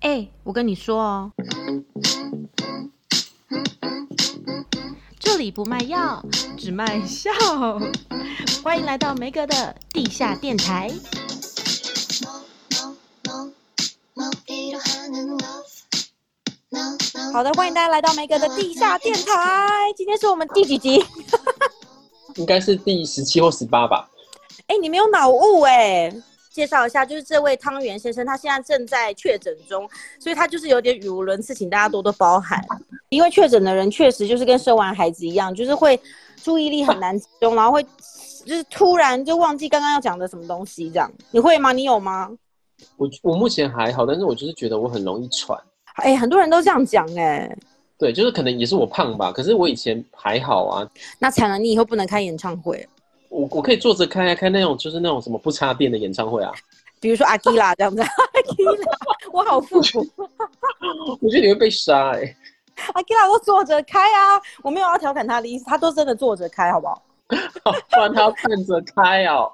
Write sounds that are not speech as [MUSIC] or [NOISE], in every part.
哎、欸，我跟你说哦，这里不卖药，只卖笑。欢迎来到梅哥的地下电台。好的，欢迎大家来到梅哥的地下电台。今天是我们第几集？应该是第十七或十八吧。哎、欸，你没有脑雾哎。介绍一下，就是这位汤圆先生，他现在正在确诊中，所以他就是有点语无伦次，请大家多多包涵。因为确诊的人确实就是跟生完孩子一样，就是会注意力很难集中，然后会就是突然就忘记刚刚要讲的什么东西，这样。你会吗？你有吗？我我目前还好，但是我就是觉得我很容易喘。哎、欸，很多人都这样讲，哎。对，就是可能也是我胖吧，可是我以前还好啊。那惨了，你以后不能开演唱会。我我可以坐着开啊，开那种就是那种什么不插电的演唱会啊，比如说阿基拉这样子。[LAUGHS] 阿基拉，我好复古。[LAUGHS] 我觉得你会被杀哎、欸。阿基拉都坐着开啊，我没有要调侃他的意思，他都真的坐着开，好不好？[LAUGHS] 好，不然他要看着开哦。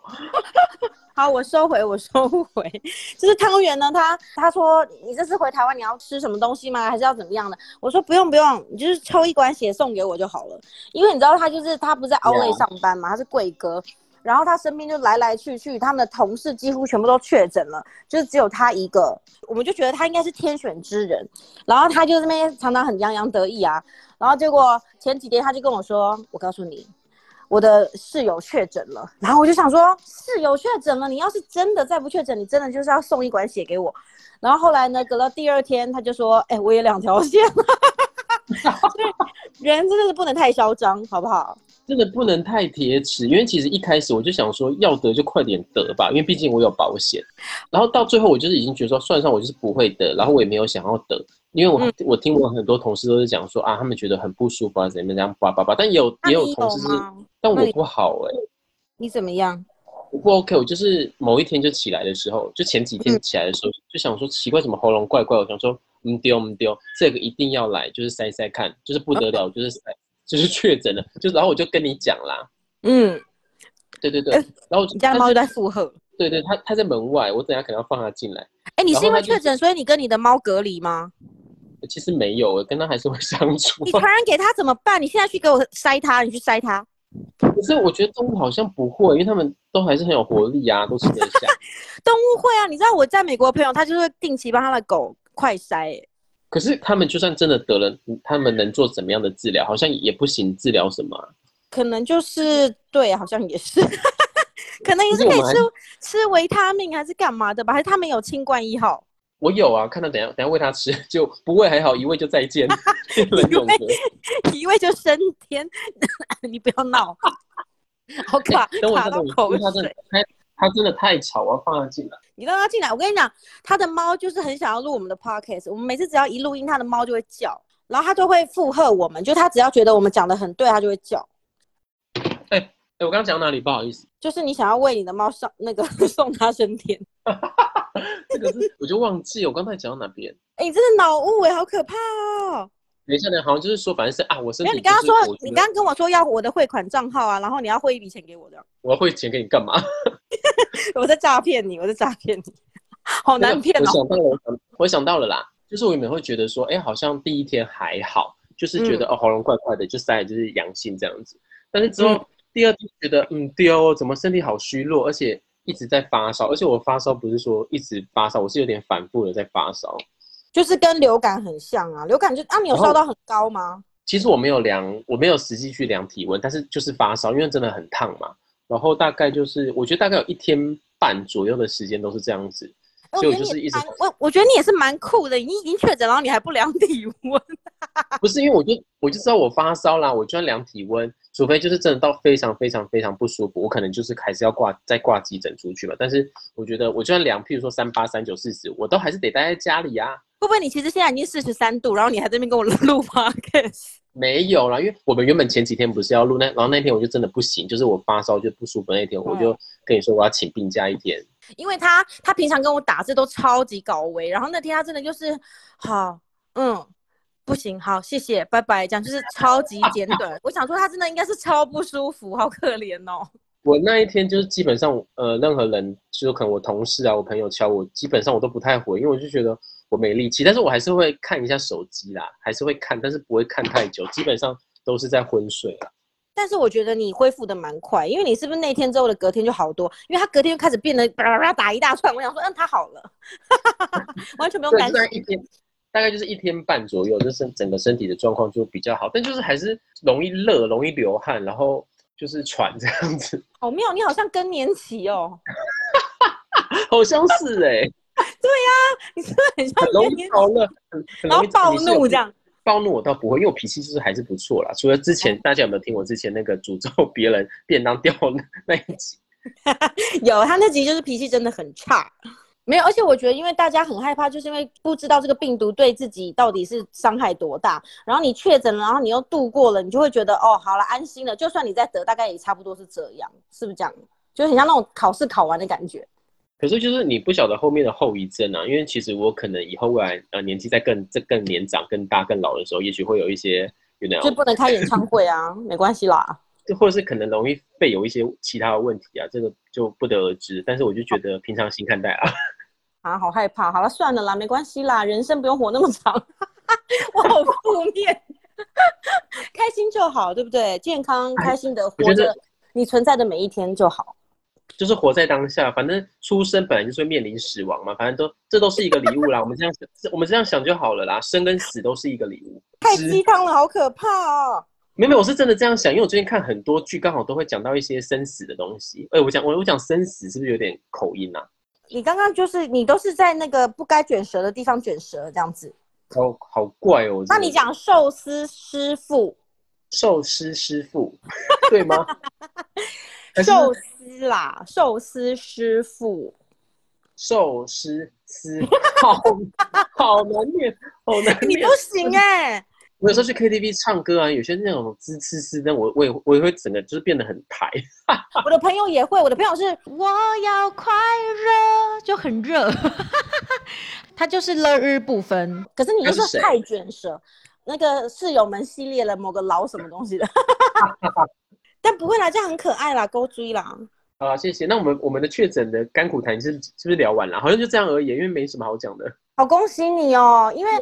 好，我收回，我收回。就是汤圆呢，他他说你这次回台湾你要吃什么东西吗？还是要怎么样的？我说不用不用，你就是抽一管血送给我就好了。因为你知道他就是他不是在 Outlet 上班嘛，他是贵哥，然后他身边就来来去去，他们的同事几乎全部都确诊了，就是只有他一个。我们就觉得他应该是天选之人，然后他就那边常常很洋洋得意啊，然后结果前几天他就跟我说，我告诉你。我的室友确诊了，然后我就想说，室友确诊了，你要是真的再不确诊，你真的就是要送一管血给我。然后后来呢，隔到第二天，他就说，哎、我有两条线。人真的是不能太嚣张，好不好？真的不能太铁齿，因为其实一开始我就想说，要得就快点得吧，因为毕竟我有保险。然后到最后，我就是已经觉得说，算上我就是不会得，然后我也没有想要得，因为我、嗯、我听我很多同事都是讲说啊，他们觉得很不舒服啊，怎么这样叭叭叭，但也有也有同事是，但我不好哎、欸。你怎么样？我不 OK，我就是某一天就起来的时候，就前几天起来的时候，嗯、就想说奇怪，怎么喉咙怪怪？我想说，嗯丢嗯丢，这个一定要来，就是筛筛看，就是不得了，就是筛。就是确诊了，就然后我就跟你讲啦，嗯，对对对，然后你家的猫就在附和，对对，它它在门外，我等下可能要放它进来。哎、欸，你是因为确诊，所以你跟你的猫隔离吗？其实没有，我跟它还是会 [LAUGHS] 相处。你传染给它怎么办？你现在去给我塞它，你去塞它。可是我觉得动物好像不会，因为它们都还是很有活力啊，都吃得下。[LAUGHS] 动物会啊，你知道我在美国的朋友，他就是定期帮他的狗快筛。可是他们就算真的得了，他们能做怎么样的治疗？好像也不行，治疗什么、啊？可能就是对，好像也是，[LAUGHS] 可能也是可以吃吃维他命还是干嘛的吧？还是他们有清冠一号？我有啊，看到等下等下喂他吃，[LAUGHS] 就不喂还好，一喂就再见，[LAUGHS] 一喂一喂就升天，你不要闹，好卡，等我卡到口水。他真的太吵，我要放它进来。你让它进来，我跟你讲，它的猫就是很想要录我们的 podcast。我们每次只要一录音，它的猫就会叫，然后它就会附和我们。就它只要觉得我们讲的很对，它就会叫。哎、欸、哎、欸，我刚刚讲哪里？不好意思。[LAUGHS] 就是你想要为你的猫上那个 [LAUGHS] 送它升天。[LAUGHS] 这个是我就忘记我刚才讲到哪边。哎、欸，你真的脑雾哎，好可怕哦。等一下呢，好像就是说，反正是啊，我身体。你刚刚说，你刚刚跟我说要我的汇款账号啊，然后你要汇一笔钱给我的。我要汇钱给你干嘛？[LAUGHS] 我在诈骗你，我在诈骗你，好难骗哦。我想到了，我想到了啦，就是我原本会觉得说，哎、欸，好像第一天还好，就是觉得、嗯、哦喉咙怪怪的，就塞就是阳性这样子。但是之后、嗯、第二天觉得，嗯，丢，怎么身体好虚弱，而且一直在发烧，而且我发烧不是说一直发烧，我是有点反复的在发烧。就是跟流感很像啊，流感就啊，你有烧到很高吗？其实我没有量，我没有实际去量体温，但是就是发烧，因为真的很烫嘛。然后大概就是，我觉得大概有一天半左右的时间都是这样子。所以我就是一直我我觉得你也是蛮酷的，你已经确诊，然后你还不量体温。[LAUGHS] 不是因为我就我就知道我发烧啦，我就要量体温，除非就是真的到非常非常非常不舒服，我可能就是还是要挂再挂急诊出去嘛。但是我觉得我就算量，譬如说三八、三九、四十，我都还是得待在家里啊。会不会你其实现在已经四十三度，然后你还在那边跟我录 [LAUGHS] podcast？没有啦，因为我们原本前几天不是要录那，然后那天我就真的不行，就是我发烧就不舒服那天，我就跟你说我要请病假一天。因为他他平常跟我打字都超级搞维，然后那天他真的就是好，嗯，不行，好，谢谢，拜拜，这样就是超级简短。我想说他真的应该是超不舒服，好可怜哦。我那一天就是基本上呃，任何人就可能我同事啊，我朋友敲我，基本上我都不太回，因为我就觉得。我没力气，但是我还是会看一下手机啦，还是会看，但是不会看太久，基本上都是在昏睡了。但是我觉得你恢复的蛮快，因为你是不是那天之后的隔天就好多？因为他隔天就开始变得叭叭叭打一大串，我想说，嗯，他好了，[LAUGHS] 完全不用担心。一天大概就是一天半左右，就是整个身体的状况就比较好，但就是还是容易热，容易流汗，然后就是喘这样子。[LAUGHS] 好妙，你好像更年期哦，[LAUGHS] 好像是哎、欸，[LAUGHS] 对呀、啊，你是不是很像容易好热，然后暴怒这样。暴怒我倒不会，因为我脾气就是还是不错啦。除了之前、哦、大家有没有听我之前那个诅咒别人便当掉那一集？有，他那集就是脾气真的很差。没有，而且我觉得，因为大家很害怕，就是因为不知道这个病毒对自己到底是伤害多大。然后你确诊了，然后你又度过了，你就会觉得哦，好了，安心了。就算你再得，大概也差不多是这样，是不是这样？就很像那种考试考完的感觉。可是就是你不晓得后面的后遗症啊，因为其实我可能以后未来呃年纪再更这更年长、更大、更老的时候，也许会有一些有那样，就不能开演唱会啊，没关系啦。[LAUGHS] 就或者是可能容易被有一些其他的问题啊，这个就不得而知。但是我就觉得平常心看待啊。啊，好害怕。好了，算了啦，没关系啦，人生不用活那么长。[LAUGHS] 我好负面，[LAUGHS] 开心就好，对不对？健康开心的活着，你存在的每一天就好。就是活在当下，反正出生本来就是会面临死亡嘛，反正都这都是一个礼物啦。我们这样想，我们这样想就好了啦。生跟死都是一个礼物。太鸡汤了，好可怕哦！没有没有，我是真的这样想，因为我最近看很多剧，刚好都会讲到一些生死的东西。哎、欸，我讲我我讲生死是不是有点口音啊？你刚刚就是你都是在那个不该卷舌的地方卷舌这样子。哦，好怪哦。那你讲寿司师傅？寿司师傅，对吗？[LAUGHS] 寿司啦，寿司师傅，寿司师，好好难念，好难念。你不行哎、欸！我有时候去 KTV 唱歌啊，有些那种滋滋滋的，我我也我也会整个就是变得很台。[LAUGHS] 我的朋友也会，我的朋友是我要快乐，就很热，[LAUGHS] 他就是乐日不分。可是你就是太卷舌，那个室友们系列的某个老什么东西的。[LAUGHS] 但不会啦，这样很可爱啦，勾追啦。好啦，谢谢。那我们我们的确诊的甘苦谈是是不是聊完了？好像就这样而已，因为没什么好讲的。好，恭喜你哦！因为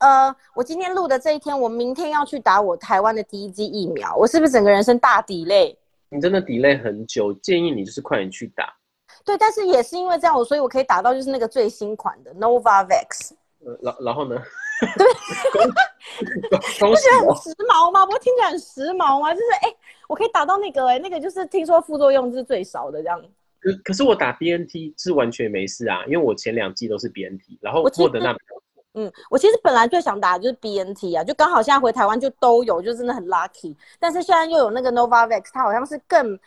呃，我今天录的这一天，我明天要去打我台湾的第一剂疫苗，我是不是整个人生大 delay？你真的 delay 很久，建议你就是快点去打。对，但是也是因为这样，我所以我可以打到就是那个最新款的 Novavax。呃，然然后呢？[LAUGHS] 对 [LAUGHS] [LAUGHS] 不觉得很时髦吗？不过听起来很时髦吗？就是哎、欸，我可以打到那个哎、欸，那个就是听说副作用是最少的这样。可可是我打 BNT 是完全没事啊，因为我前两季都是 BNT，然后莫德纳。嗯，我其实本来最想打的就是 BNT 啊，就刚好现在回台湾就都有，就真的很 lucky。但是现在又有那个 Novavax，它好像是更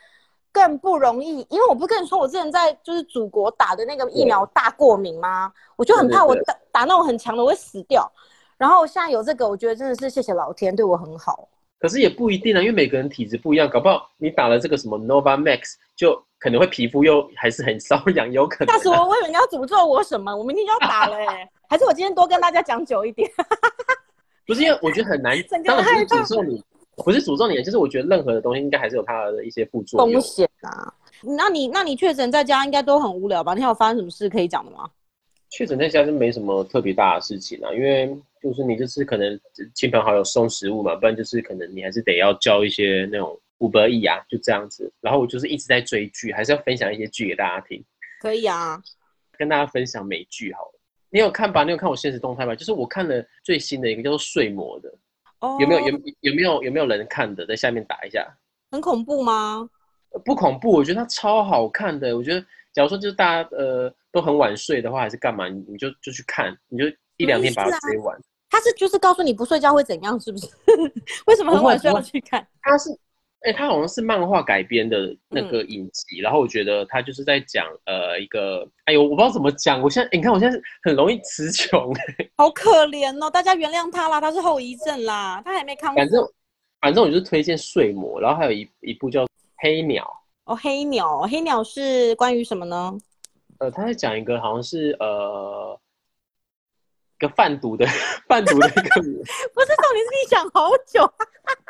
更不容易，因为我不跟你说，我之前在就是祖国打的那个疫苗大过敏吗？我就很怕我打打那种很强的我会死掉。然后现在有这个，我觉得真的是谢谢老天对我很好。可是也不一定啊，因为每个人体质不一样，搞不好你打了这个什么 Novavax 就可能会皮肤又还是很瘙痒，有可能、啊。但是我我以为你要诅咒我什么？我明天就要打了哎、欸，还是我今天多跟大家讲久一点？[LAUGHS] 不是因为我觉得很难，当然不是诅咒你，不是诅咒你，就是我觉得任何的东西应该还是有它的一些副作用。风险啊，那你那你确诊在家应该都很无聊吧？你还有发生什么事可以讲的吗？确诊在家就没什么特别大的事情啊，因为。就是你就是可能亲朋好友送食物嘛，不然就是可能你还是得要交一些那种五百亿啊，就这样子。然后我就是一直在追剧，还是要分享一些剧给大家听。可以啊，跟大家分享美剧好了。你有看吧？你有看我现实动态吧？就是我看了最新的一个叫做《睡魔》的，哦，有没有有有没有有没有人看的？在下面打一下。很恐怖吗？不恐怖，我觉得它超好看的。我觉得假如说就是大家呃都很晚睡的话，还是干嘛？你你就就去看，你就一两天把它追完。他是就是告诉你不睡觉会怎样，是不是？[LAUGHS] 为什么很晚睡要去看？他是，哎、欸，他好像是漫画改编的那个影集，嗯、然后我觉得他就是在讲呃一个，哎呦，我不知道怎么讲。我现在、欸，你看我现在是很容易词穷，[LAUGHS] 好可怜哦，大家原谅他啦，他是后遗症啦，他还没看过。反正反正我就是推荐《睡魔》，然后还有一一部叫《黑鸟》。哦，黑鸟，黑鸟是关于什么呢？呃，他在讲一个好像是呃。一个贩毒的 [LAUGHS] 贩毒的一个人，不是重点是你讲好久，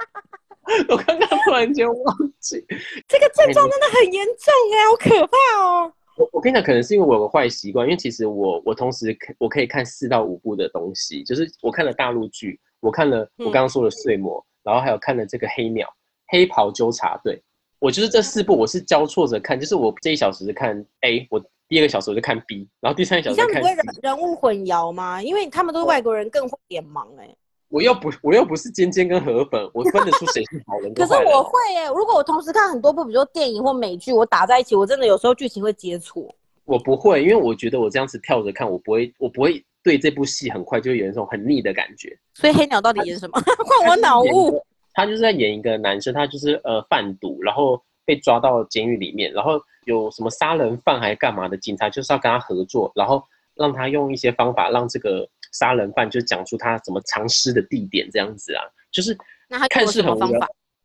[LAUGHS] 我刚刚突然间忘记，这个症状真的很严重哎，好可怕哦！我我跟你讲，可能是因为我有个坏习惯，因为其实我我同时我可以看四到五部的东西，就是我看了大陆剧，我看了我刚刚说的《睡魔》，嗯，然后还有看了这个《黑鸟》《黑袍纠察队》，我就是这四部我是交错着看，就是我这一小时是看 A，我第二个小时我就看 B，然后第三个小时看 C。你这样不会人人物混淆吗？因为他们都是外国人，更会眼盲哎，欸。我又不，我又不是尖尖跟河粉，我分得出谁是好人。[LAUGHS] 可是我会哎、欸，如果我同时看很多部，比如说电影或美剧，我打在一起，我真的有时候剧情会接错。我不会，因为我觉得我这样子跳着看，我不会，我不会对这部戏很快就有一种很腻的感觉。所以黑鸟到底演什么？[LAUGHS] 换我脑雾。他就是在演一个男生，他就是呃贩毒，然后被抓到监狱里面，然后有什么杀人犯还是干嘛的，警察就是要跟他合作，然后让他用一些方法让这个。杀人犯就讲出他怎么藏尸的地点，这样子啊，就是那他看似很无聊，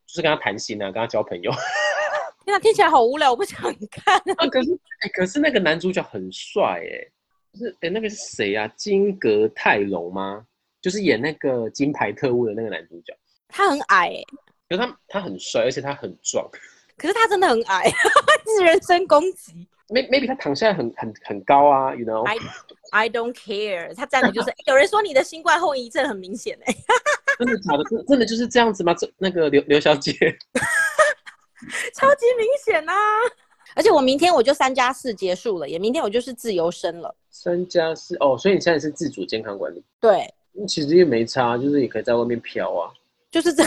就是跟他谈心啊，跟他交朋友。[LAUGHS] 天啊，听起来好无聊，我不想看。啊，可是哎、欸，可是那个男主角很帅哎、欸，就是哎、欸，那个是谁啊？金格泰隆吗？就是演那个金牌特务的那个男主角。他很矮、欸，可是他他很帅，而且他很壮。可是他真的很矮，[LAUGHS] 是人身攻击。Maybe 他躺下来很很很高啊，you know。I I don't care，他站的就是有人说你的新冠后遗症很明显哎，[LAUGHS] 真的假的？真真的就是这样子吗？这那个刘刘小姐，[LAUGHS] 超级明显呐、啊！而且我明天我就三加四结束了，也明天我就是自由身了。三加四哦，所以你现在是自主健康管理？对，其实也没差，就是也可以在外面飘啊，就是这。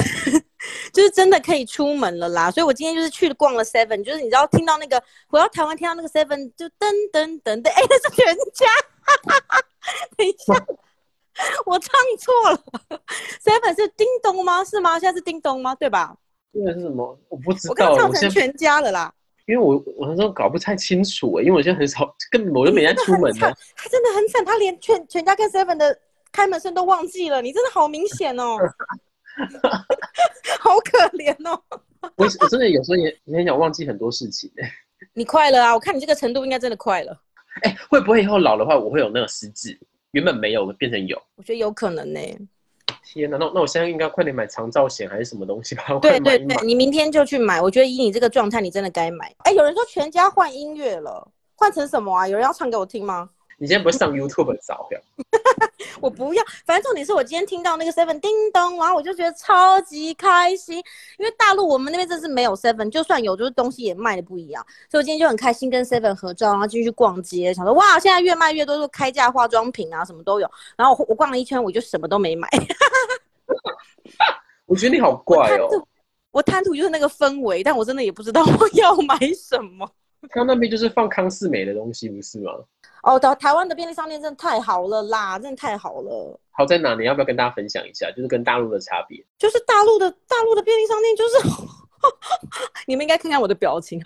就是真的可以出门了啦，所以我今天就是去逛了 Seven，就是你知道听到那个回到台湾听到那个 Seven 就噔噔噔噔，哎、欸，那是全家，[LAUGHS] 等一下，我唱错了，Seven 是叮咚吗？是吗？现在是叮咚吗？对吧？现在是什么？我不知道，我刚唱成全家了啦。因为我我那时候搞不太清楚哎，因为我现在很少，根本我就没在出门的。他真的很惨，他连全全家跟 Seven 的开门声都忘记了，你真的好明显哦。[LAUGHS] 好可怜哦！[LAUGHS] 我我真的有时候也也很想忘记很多事情哎。[LAUGHS] 你快了啊！我看你这个程度应该真的快了。哎、欸，会不会以后老的话我会有那个失智？原本没有变成有？我觉得有可能呢。天哪，那那我现在应该快点买长照险还是什么东西吧？对对对，你明天就去买。我觉得以你这个状态，你真的该买。哎、欸，有人说全家换音乐了，换成什么啊？有人要唱给我听吗？你今天不是上 YouTube 找呀？[LAUGHS] 我不要，反正重点是我今天听到那个 Seven 叮咚，然后我就觉得超级开心，因为大陆我们那边真是没有 Seven，就算有，就是东西也卖的不一样，所以我今天就很开心跟 Seven 合照，然后进去逛街，想说哇，现在越卖越多，就开价化妆品啊，什么都有。然后我我逛了一圈，我就什么都没买。[LAUGHS] 我觉得你好怪哦。我贪图就是那个氛围，但我真的也不知道我要买什么。他那边就是放康世美的东西，不是吗？哦，台台湾的便利商店真的太好了啦，真的太好了。好在哪里？你要不要跟大家分享一下？就是跟大陆的差别。就是大陆的大陆的便利商店，就是 [LAUGHS] 你们应该看看我的表情。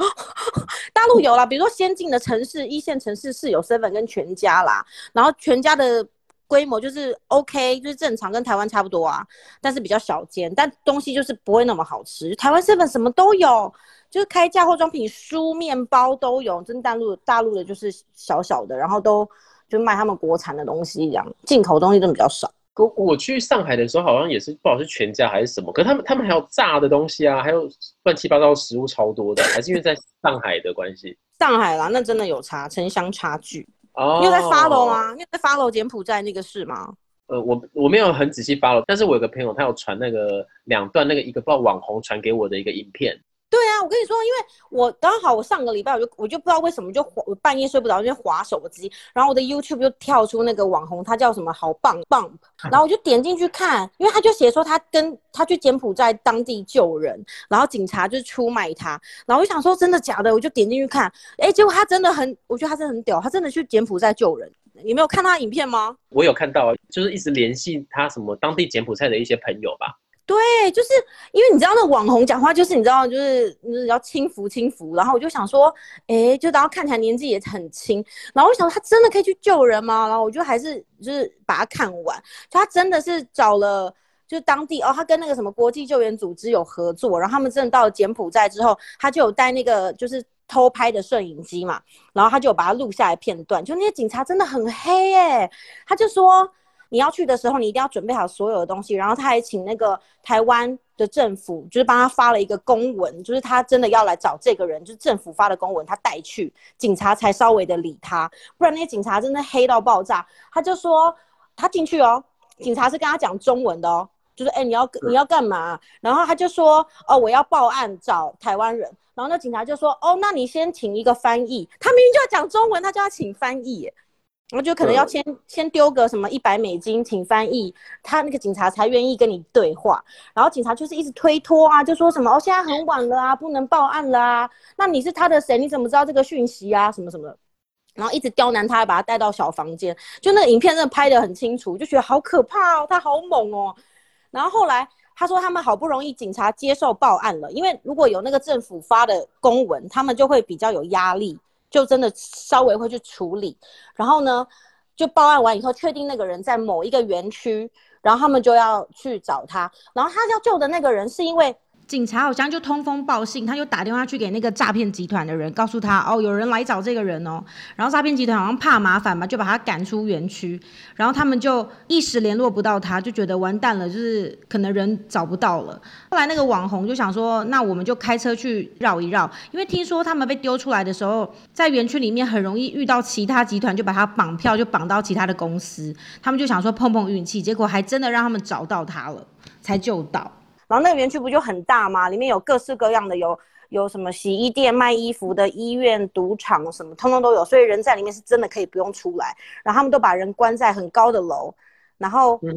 [LAUGHS] 大陆有啦，比如说先进的城市、一线城市是有 seven 跟全家啦，然后全家的规模就是 OK，就是正常，跟台湾差不多啊，但是比较小间，但东西就是不会那么好吃。台湾 seven 什么都有。就是开价化妆品、书、面包都有，真大陆大陆的就是小小的，然后都就卖他们国产的东西，这样进口东西真的比较少。我我去上海的时候，好像也是不知道是全家还是什么，可是他们他们还有炸的东西啊，还有乱七八糟的食物超多的，还是因为在上海的关系？上海啦，那真的有差城乡差距。哦，你有在 follow 吗？你有在 follow 柬埔寨那个事吗？呃，我我没有很仔细 follow，但是我有个朋友他有传那个两段那个一个不知道网红传给我的一个影片。对啊，我跟你说，因为我刚好我上个礼拜我就我就不知道为什么就我半夜睡不着，就滑手机，然后我的 YouTube 就跳出那个网红，他叫什么好棒棒，然后我就点进去看，因为他就写说他跟他去柬埔寨当地救人，然后警察就出卖他，然后我就想说真的假的，我就点进去看，哎，结果他真的很，我觉得他真的很屌，他真的去柬埔寨救人，你没有看他影片吗？我有看到，就是一直联系他什么当地柬埔寨的一些朋友吧。对，就是因为你知道那网红讲话，就是你知道，就是你要轻浮轻浮，然后我就想说，哎，就然后看起来年纪也很轻，然后我想他真的可以去救人吗？然后我就还是就是把他看完，就他真的是找了就当地哦，他跟那个什么国际救援组织有合作，然后他们真的到了柬埔寨之后，他就有带那个就是偷拍的摄影机嘛，然后他就把它录下来片段，就那些警察真的很黑哎，他就说。你要去的时候，你一定要准备好所有的东西。然后他还请那个台湾的政府就是帮他发了一个公文，就是他真的要来找这个人，就是政府发的公文，他带去警察才稍微的理他，不然那些警察真的黑到爆炸。他就说他进去哦，警察是跟他讲中文的哦，就是哎、欸、你要你要干嘛？然后他就说哦我要报案找台湾人，然后那警察就说哦那你先请一个翻译，他明明就要讲中文，他就要请翻译耶。我就可能要先先丢个什么一百美金，请翻译，他那个警察才愿意跟你对话。然后警察就是一直推脱啊，就说什么哦，现在很晚了啊，不能报案了啊。那你是他的谁？你怎么知道这个讯息啊？什么什么的。然后一直刁难他，把他带到小房间。就那个影片真的拍得很清楚，就觉得好可怕哦，他好猛哦。然后后来他说他们好不容易警察接受报案了，因为如果有那个政府发的公文，他们就会比较有压力。就真的稍微会去处理，然后呢，就报案完以后，确定那个人在某一个园区，然后他们就要去找他，然后他要救的那个人是因为。警察好像就通风报信，他就打电话去给那个诈骗集团的人，告诉他哦，有人来找这个人哦。然后诈骗集团好像怕麻烦嘛，就把他赶出园区。然后他们就一时联络不到他，就觉得完蛋了，就是可能人找不到了。后来那个网红就想说，那我们就开车去绕一绕，因为听说他们被丢出来的时候，在园区里面很容易遇到其他集团，就把他绑票，就绑到其他的公司。他们就想说碰碰运气，结果还真的让他们找到他了，才救到。然后那个园区不就很大吗？里面有各式各样的，有有什么洗衣店、卖衣服的、医院、赌场什么，通通都有。所以人在里面是真的可以不用出来。然后他们都把人关在很高的楼，然后，嗯，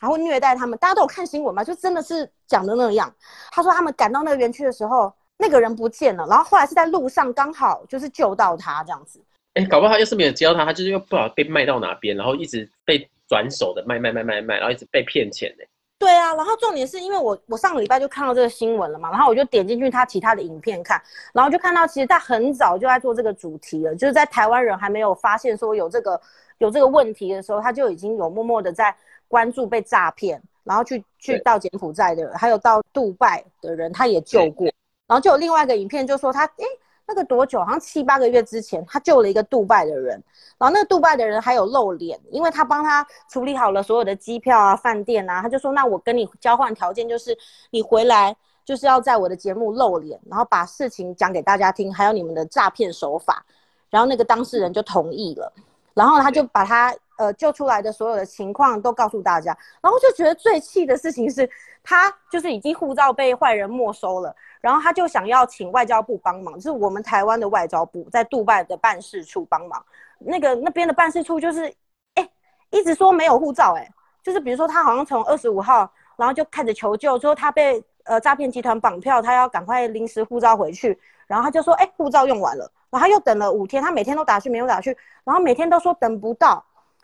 还会虐待他们。大家都有看新闻嘛？就真的是讲的那样。他说他们赶到那个园区的时候，那个人不见了。然后后来是在路上刚好就是救到他这样子。哎，搞不好他要是没有接到他，他就是又不知道被卖到哪边，然后一直被转手的卖卖卖卖卖，然后一直被骗钱呢。对啊，然后重点是因为我我上个礼拜就看到这个新闻了嘛，然后我就点进去他其他的影片看，然后就看到其实他很早就在做这个主题了，就是在台湾人还没有发现说有这个有这个问题的时候，他就已经有默默的在关注被诈骗，然后去去到柬埔寨的人，还有到杜拜的人，他也救过，然后就有另外一个影片就说他诶。那个多久？好像七八个月之前，他救了一个杜拜的人，然后那个杜拜的人还有露脸，因为他帮他处理好了所有的机票啊、饭店啊，他就说：“那我跟你交换条件，就是你回来就是要在我的节目露脸，然后把事情讲给大家听，还有你们的诈骗手法。”然后那个当事人就同意了，然后他就把他呃救出来的所有的情况都告诉大家，然后就觉得最气的事情是，他就是已经护照被坏人没收了。然后他就想要请外交部帮忙，就是我们台湾的外交部在杜拜的办事处帮忙。那个那边的办事处就是，哎，一直说没有护照，哎，就是比如说他好像从二十五号，然后就开始求救，说他被呃诈骗集团绑票，他要赶快临时护照回去。然后他就说，哎，护照用完了。然后他又等了五天，他每天都打去，没有打去，然后每天都说等不到。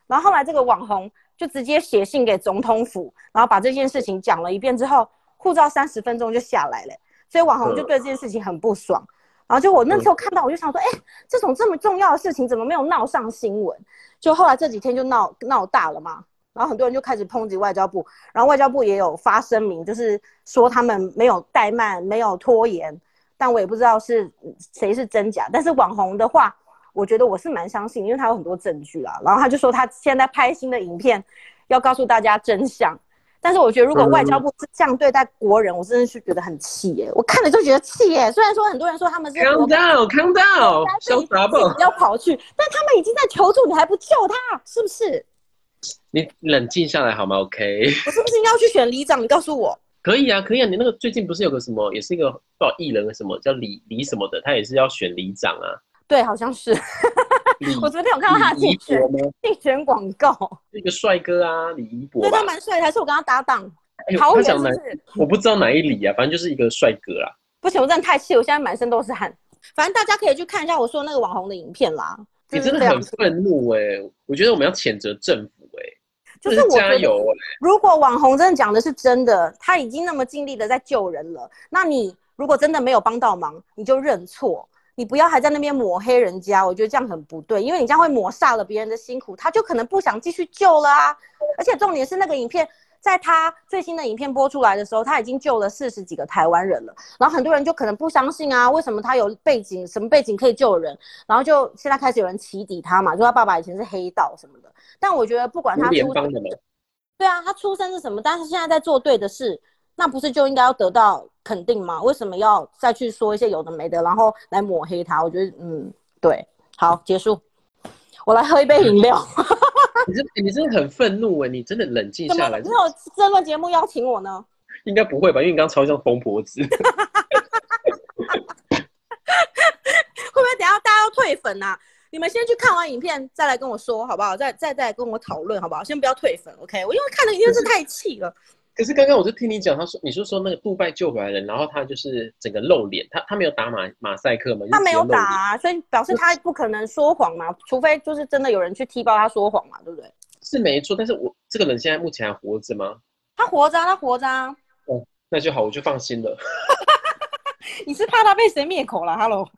然后后来这个网红就直接写信给总统府，然后把这件事情讲了一遍之后，护照三十分钟就下来了。所以网红就对这件事情很不爽，然后就我那时候看到，我就想说，哎，这种这么重要的事情怎么没有闹上新闻？就后来这几天就闹闹大了嘛，然后很多人就开始抨击外交部，然后外交部也有发声明，就是说他们没有怠慢，没有拖延，但我也不知道是谁是真假。但是网红的话，我觉得我是蛮相信，因为他有很多证据啦。然后他就说他现在拍新的影片，要告诉大家真相。但是我觉得，如果外交部是这样对待国人，嗯、我真的是觉得很气耶！我看了就觉得气耶。虽然说很多人说他们是看到看到，潇洒不要跑去，但他们已经在求助，你还不救他，是不是？你冷静下来好吗？OK。我是不是应该要去选里长？你告诉我。可以啊，可以啊。你那个最近不是有个什么，也是一个不知道艺人什么叫李李什么的，他也是要选里长啊。对，好像是。[LAUGHS] 我昨天有看到他的竞选竞选广告，一个帅哥啊，李一博，对他蛮帅的，还是我跟他搭档。欸、桃园是不是？我不知道哪一里啊，反正就是一个帅哥啦。不行，我真的太气，我现在满身都是汗。反正大家可以去看一下我说那个网红的影片啦。你真的很愤怒哎、欸！我觉得我们要谴责政府哎、欸，就是我加油！如果网红真的讲的是真的，他已经那么尽力的在救人了，那你如果真的没有帮到忙，你就认错。你不要还在那边抹黑人家，我觉得这样很不对，因为你这样会抹煞了别人的辛苦，他就可能不想继续救了啊。而且重点是那个影片，在他最新的影片播出来的时候，他已经救了四十几个台湾人了。然后很多人就可能不相信啊，为什么他有背景，什么背景可以救人？然后就现在开始有人起底他嘛，说他爸爸以前是黑道什么的。但我觉得不管他出身，对啊，他出身是什么，但是现在在做对的事。那不是就应该要得到肯定嘛？为什么要再去说一些有的没的，然后来抹黑他？我觉得，嗯，对，好，结束。我来喝一杯饮料。你真，你真的很愤怒哎！你真的冷静下来。没有这个节目邀请我呢？应该不会吧？因为你刚刚超像疯婆子。会不会等下大家要退粉啊？你们先去看完影片再来跟我说好不好？再再再跟我讨论好不好？先不要退粉，OK？我因为看的因为是太气了。可是刚刚我就听你讲，他说你是说那个杜拜救回来的人，然后他就是整个露脸，他他没有打马马赛克吗？他没有打啊，所以表示他不可能说谎嘛，除非就是真的有人去踢爆他说谎嘛，对不对？是没错，但是我这个人现在目前还活着吗？他活着啊，他活着啊。哦，那就好，我就放心了。[LAUGHS] 你是怕他被谁灭口了？Hello，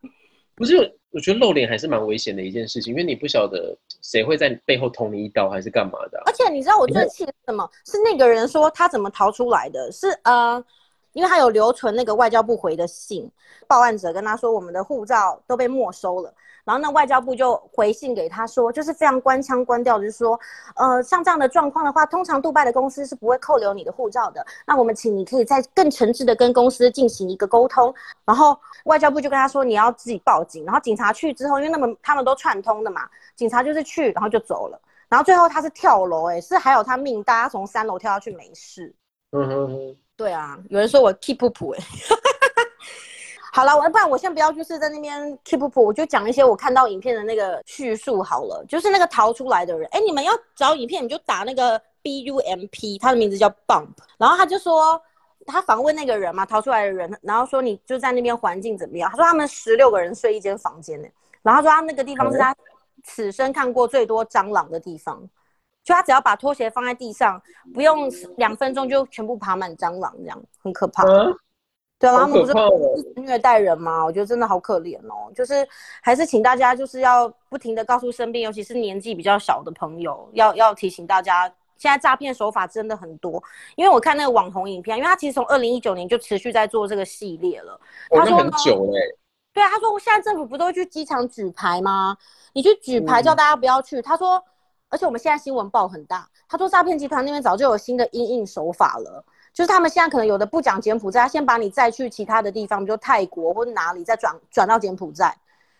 不是。我觉得露脸还是蛮危险的一件事情，因为你不晓得谁会在背后捅你一刀，还是干嘛的啊。而且你知道我最气什么？是那个人说他怎么逃出来的？是呃，因为他有留存那个外交部回的信，报案者跟他说我们的护照都被没收了。然后那外交部就回信给他说，就是非常官腔官调，就是说，呃，像这样的状况的话，通常杜拜的公司是不会扣留你的护照的。那我们请你可以再更诚挚的跟公司进行一个沟通。然后外交部就跟他说，你要自己报警。然后警察去之后，因为那么他们都串通的嘛，警察就是去，然后就走了。然后最后他是跳楼，哎，是还有他命，大家从三楼跳下去没事。嗯哼哼，对啊，有人说我 keep up 哎。[LAUGHS] 好了，我不然我先不要，就是在那边 keep up，我就讲一些我看到影片的那个叙述好了。就是那个逃出来的人，哎、欸，你们要找影片，你就打那个 B U M P，他的名字叫 Bump。然后他就说，他访问那个人嘛，逃出来的人，然后说你就在那边环境怎么样？他说他们十六个人睡一间房间呢。然后他说他那个地方是他此生看过最多蟑螂的地方，就他只要把拖鞋放在地上，不用两分钟就全部爬满蟑螂，这样很可怕。嗯对啊，他们不是虐待人吗？我觉得真的好可怜哦。就是还是请大家就是要不停的告诉身边，尤其是年纪比较小的朋友，要要提醒大家，现在诈骗手法真的很多。因为我看那个网红影片，因为他其实从二零一九年就持续在做这个系列了。他说很久嘞。对啊，他说现在政府不都会去机场举牌吗？你去举牌叫大家不要去。他说，而且我们现在新闻报很大。他说诈骗集团那边早就有新的因应手法了。就是他们现在可能有的不讲柬埔寨，先把你再去其他的地方，比如泰国或者哪里，再转转到柬埔寨。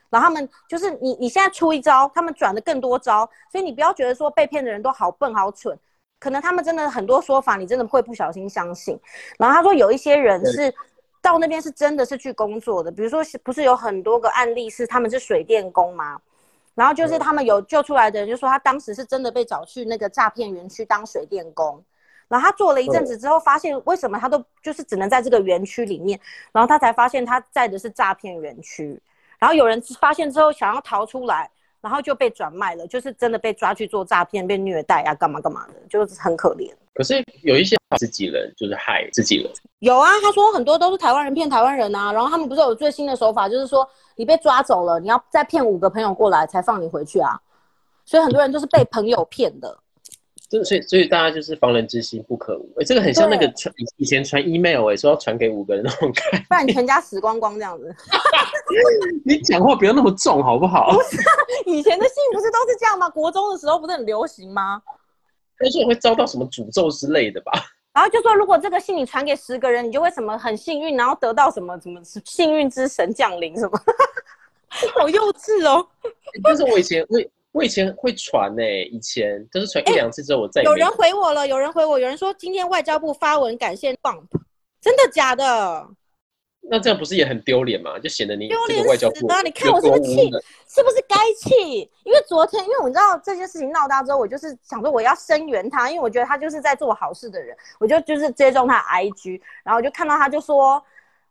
然后他们就是你你现在出一招，他们转的更多招，所以你不要觉得说被骗的人都好笨好蠢，可能他们真的很多说法，你真的会不小心相信。然后他说有一些人是到那边是真的是去工作的，比如说不是有很多个案例是他们是水电工吗？然后就是他们有救出来的人就说他当时是真的被找去那个诈骗园区当水电工。然后他做了一阵子之后，发现为什么他都就是只能在这个园区里面，然后他才发现他在的是诈骗园区，然后有人发现之后想要逃出来，然后就被转卖了，就是真的被抓去做诈骗，被虐待啊，干嘛干嘛的，就是很可怜。可是有一些自己人就是害自己人，有啊，他说很多都是台湾人骗台湾人啊，然后他们不是有最新的手法，就是说你被抓走了，你要再骗五个朋友过来才放你回去啊，所以很多人都是被朋友骗的。所以，所以大家就是防人之心不可无。哎、欸，这个很像那个传以前传 email，哎、欸，说要传给五个人那种感觉。不然你全家死光光这样子。[LAUGHS] 你讲话不要那么重，好不好？不是，以前的信不是都是这样吗？国中的时候不是很流行吗？但是我会遭到什么诅咒之类的吧？然后就说，如果这个信你传给十个人，你就会什么很幸运，然后得到什么什么幸运之神降临什么。[LAUGHS] 好幼稚哦！但是我以前会。[LAUGHS] 我以前会传呢、欸，以前就是传一两次之后，我再、欸、有人回我了，有人回我，有人说今天外交部发文感谢 Bump，真的假的？那这样不是也很丢脸吗？就显得你丢脸死了！你看我是不是气？是不是该气？因为昨天，因为我知道这件事情闹大之后，我就是想说我要声援他，因为我觉得他就是在做好事的人，我就就是追踪他 IG，然后我就看到他就说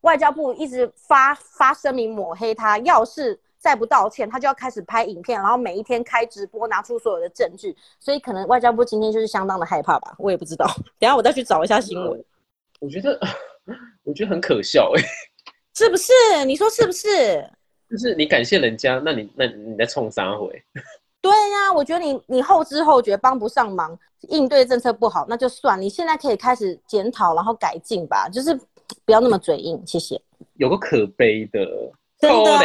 外交部一直发发声明抹黑他，要是。再不道歉，他就要开始拍影片，然后每一天开直播，拿出所有的证据。所以可能外交部今天就是相当的害怕吧，我也不知道。[LAUGHS] 等下我再去找一下新闻。我觉得，[LAUGHS] 我觉得很可笑哎、欸，是不是？你说是不是？就是你感谢人家，那你那你在冲啥回？对呀、啊，我觉得你你后知后觉，帮不上忙，应对政策不好，那就算。你现在可以开始检讨，然后改进吧，就是不要那么嘴硬。谢谢。有个可悲的。真的，[LAUGHS]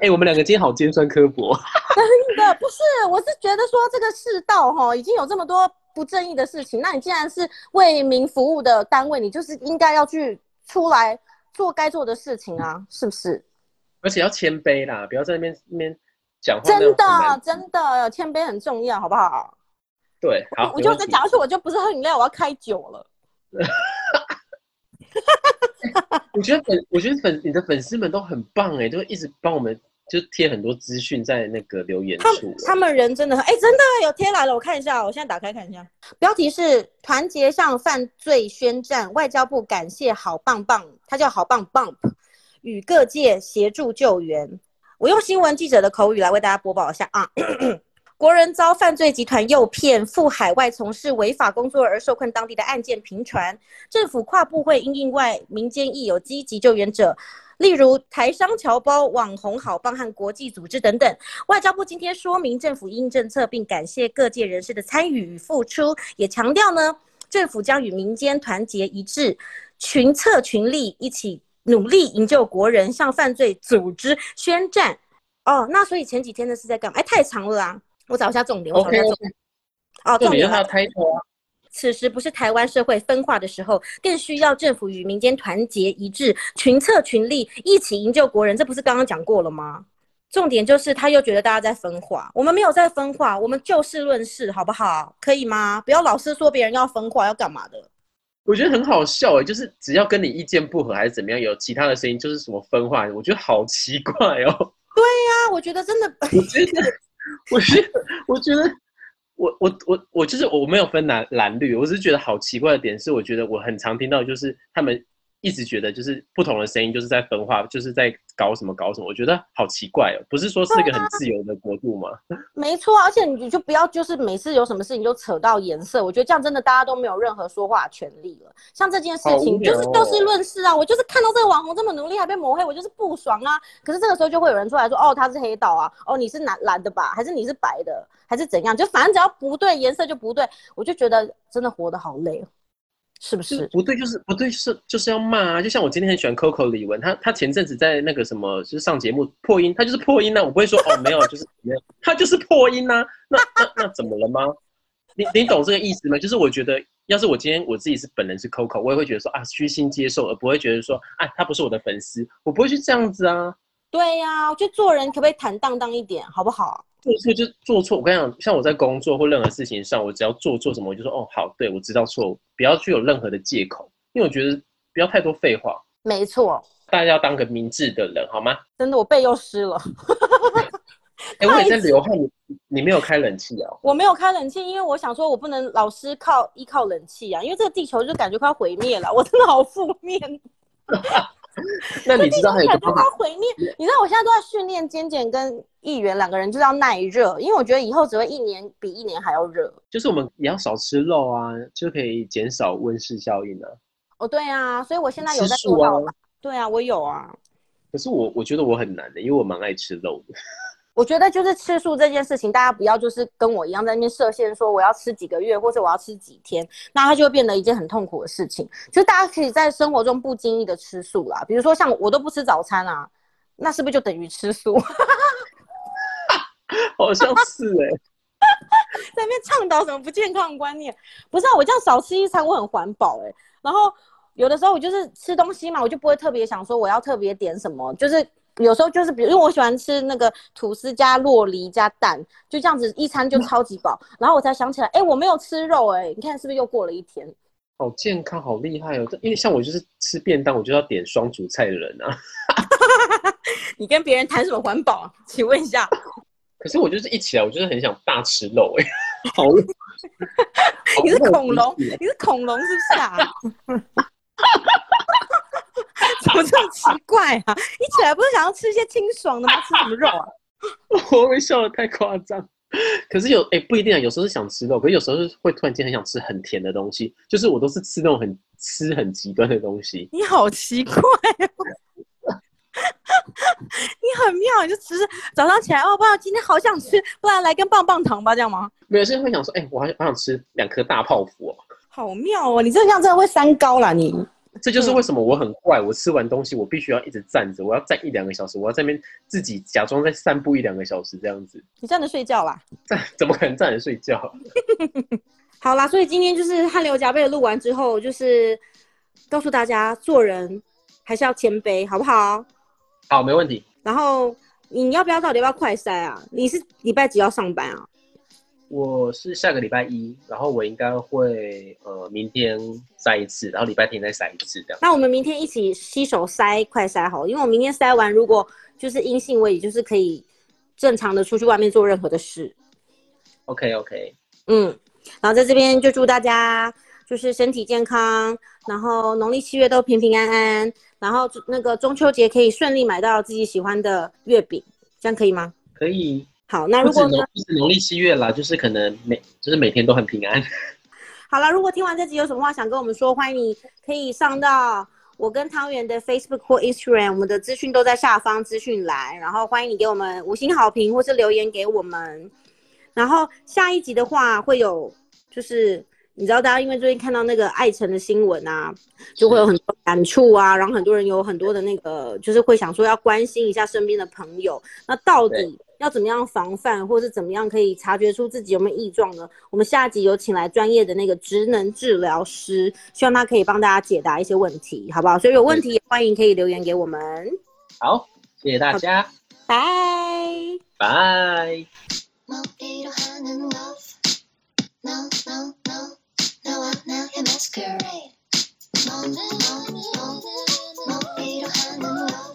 哎、欸，我们两个今天好尖酸刻薄。真的不是，我是觉得说这个世道哈，已经有这么多不正义的事情。那你既然是为民服务的单位，你就是应该要去出来做该做的事情啊，是不是？而且要谦卑啦，不要在那边那边讲话。真的，真的，谦卑很重要，好不好？对，好。我，我就在讲，而且我就不是喝饮料，我要开酒了。[LAUGHS] 我觉得粉，我觉得粉，你的粉丝们都很棒哎，就一直帮我们，就贴很多资讯在那个留言处。他，他们人真的很，哎，真的有贴来了，我看一下，我现在打开看一下。标题是“团结向犯罪宣战”，外交部感谢好棒棒，他叫好棒棒，与各界协助救援。我用新闻记者的口语来为大家播报一下啊。国人遭犯罪集团诱骗赴海外从事违法工作而受困当地的案件频传，政府跨部会因应外，民间亦有积极救援者，例如台商侨胞、网红好棒和国际组织等等。外交部今天说明政府应政策，并感谢各界人士的参与与付出，也强调呢，政府将与民间团结一致，群策群力，一起努力营救国人，向犯罪组织宣战。哦，那所以前几天呢是在干嘛？哎，太长了啊！我找一下重点。我找一下重点。哦，重点还有开头啊。此时不是台湾社会分化的时候，更需要政府与民间团结一致，群策群力，一起营救国人。这不是刚刚讲过了吗？重点就是他又觉得大家在分化，我们没有在分化，我们就事论事，好不好？可以吗？不要老是说别人要分化，要干嘛的？我觉得很好笑哎，就是只要跟你意见不合还是怎么样，有其他的声音就是什么分化，我觉得好奇怪哦。对呀、啊，我觉得真的，我觉得。我是，我觉得，我我我我就是我没有分蓝蓝绿，我只是觉得好奇怪的点是，我觉得我很常听到就是他们。一直觉得就是不同的声音，就是在分化，就是在搞什么搞什么。我觉得好奇怪哦，不是说是一个很自由的国度吗？啊、[LAUGHS] 没错，而且你就不要就是每次有什么事情就扯到颜色，我觉得这样真的大家都没有任何说话权利了。像这件事情就是就事论事啊，我就是看到这个网红这么努力还被抹黑，我就是不爽啊。可是这个时候就会有人出来说，哦，他是黑道啊，哦，你是蓝蓝的吧，还是你是白的，还是怎样？就反正只要不对颜色就不对，我就觉得真的活得好累。是不是？不对，就是不对，是就是要骂啊！就像我今天很喜欢 Coco 李玟，她她前阵子在那个什么，就是上节目破音，她就是破音啊！我不会说哦，没有，就是没有，她就是破音啊！那那那怎么了吗？你你懂这个意思吗？就是我觉得，要是我今天我自己是本人是 Coco，我也会觉得说啊，虚心接受，而不会觉得说啊，他不是我的粉丝，我不会去这样子啊。对呀、啊，我觉得做人可不可以坦荡荡一点，好不好？做错就做错，我跟你讲，像我在工作或任何事情上，我只要做错什么，我就说哦，好，对，我知道错，不要去有任何的借口，因为我觉得不要太多废话。没错，大家要当个明智的人，好吗？真的，我背又湿了。[LAUGHS] [LAUGHS] 哎、欸，我也在流汗，你没有开冷气啊？我没有开冷气，因为我想说，我不能老是靠依靠冷气啊，因为这个地球就感觉快要毁灭了，我真的好负面。[LAUGHS] 那你知道还有个他毁灭？你知道我现在都在训练尖尖跟议员两个人，就是要耐热，因为我觉得以后只会一年比一年还要热。就是我们也要少吃肉啊，就可以减少温室效应的、啊。哦，对啊，所以我现在有在做到。啊对啊，我有啊。可是我我觉得我很难的，因为我蛮爱吃肉的。[LAUGHS] 我觉得就是吃素这件事情，大家不要就是跟我一样在那边设限，说我要吃几个月或者我要吃几天，那它就会变得一件很痛苦的事情。就是大家可以在生活中不经意的吃素啦，比如说像我都不吃早餐啊，那是不是就等于吃素？[LAUGHS] [LAUGHS] 好像是哎、欸，[LAUGHS] 在那边倡导什么不健康的观念？不是啊，我这样少吃一餐，我很环保哎。然后有的时候我就是吃东西嘛，我就不会特别想说我要特别点什么，就是。有时候就是，比如因为我喜欢吃那个吐司加洛梨加蛋，就这样子一餐就超级饱。然后我才想起来，哎、欸，我没有吃肉、欸，哎，你看是不是又过了一天？好健康，好厉害哦！因为像我就是吃便当，我就要点双主菜的人啊。[LAUGHS] 你跟别人谈什么环保？请问一下。可是我就是一起来，我就是很想大吃肉、欸，[LAUGHS] 哎，好。[LAUGHS] 你是恐龙？你是恐龙是不是啊？[LAUGHS] 怎么这么奇怪啊？一起来不是想要吃一些清爽的吗？吃什么肉啊？我会笑的太夸张。可是有哎、欸，不一定啊。有时候是想吃肉，可是有时候是会突然间很想吃很甜的东西。就是我都是吃那种很吃很极端的东西。你好奇怪哦！[LAUGHS] 你很妙，你就只是早上起来哦，不然今天好想吃，不然来根棒棒糖吧，这样吗？没有，是会想说，哎、欸，我好想好想吃两颗大泡芙哦。好妙哦！你这样真的会三高啦你。这就是为什么我很怪，我吃完东西我必须要一直站着，我要站一两个小时，我要在那边自己假装在散步一两个小时这样子。你站着睡觉啦？站 [LAUGHS] 怎么可能站着睡觉？[LAUGHS] 好啦，所以今天就是汗流浃背的录完之后，就是告诉大家做人还是要谦卑，好不好？好，没问题。然后你要不要到底要不要快筛啊？你是礼拜几要上班啊？我是下个礼拜一，然后我应该会呃明天筛一次，然后礼拜天再筛一次这样。那我们明天一起洗手筛快筛好，因为我明天筛完，如果就是阴性，我也就是可以正常的出去外面做任何的事。OK OK，嗯，然后在这边就祝大家就是身体健康，然后农历七月都平平安安，然后那个中秋节可以顺利买到自己喜欢的月饼，这样可以吗？可以。好，那如果呢？就是农历七月啦，就是可能每就是每天都很平安。[LAUGHS] 好了，如果听完这集有什么话想跟我们说，欢迎你可以上到我跟汤圆的 Facebook 或 Instagram，我们的资讯都在下方资讯栏。然后欢迎你给我们五星好评或是留言给我们。然后下一集的话会有，就是你知道大家因为最近看到那个艾成的新闻啊，就会有很多感触啊，然后很多人有很多的那个，就是会想说要关心一下身边的朋友，那到底？要怎么样防范，或是怎么样可以察觉出自己有没有异状呢？我们下集有请来专业的那个职能治疗师，希望他可以帮大家解答一些问题，好不好？所以有问题也欢迎可以留言给我们。好，谢谢大家，拜拜。 너와 나의 masquerade 너는 너는 너는 못 필요한 너너너